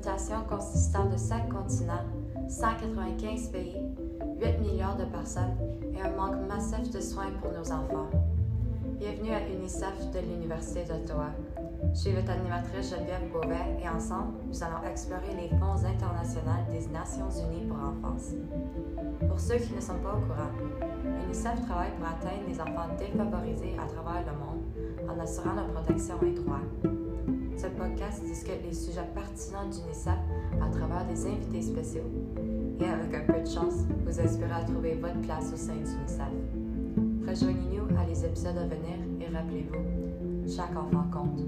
mutation consistant de 5 continents, 195 pays, 8 milliards de personnes et un manque massif de soins pour nos enfants. Bienvenue à UNICEF de l'Université d'Ottawa. Je suis votre animatrice Geneviève Beauvais et ensemble, nous allons explorer les fonds internationaux des Nations Unies pour l'enfance. Pour ceux qui ne sont pas au courant, UNICEF travaille pour atteindre les enfants défavorisés à travers le monde en assurant leur protection et droits. Ce podcast discute les sujets pertinents d'UNICEF à travers des invités spéciaux et avec un peu de chance, vous espérez trouver votre place au sein d'UNICEF. Rejoignez-nous à les épisodes à venir et rappelez-vous, chaque enfant compte.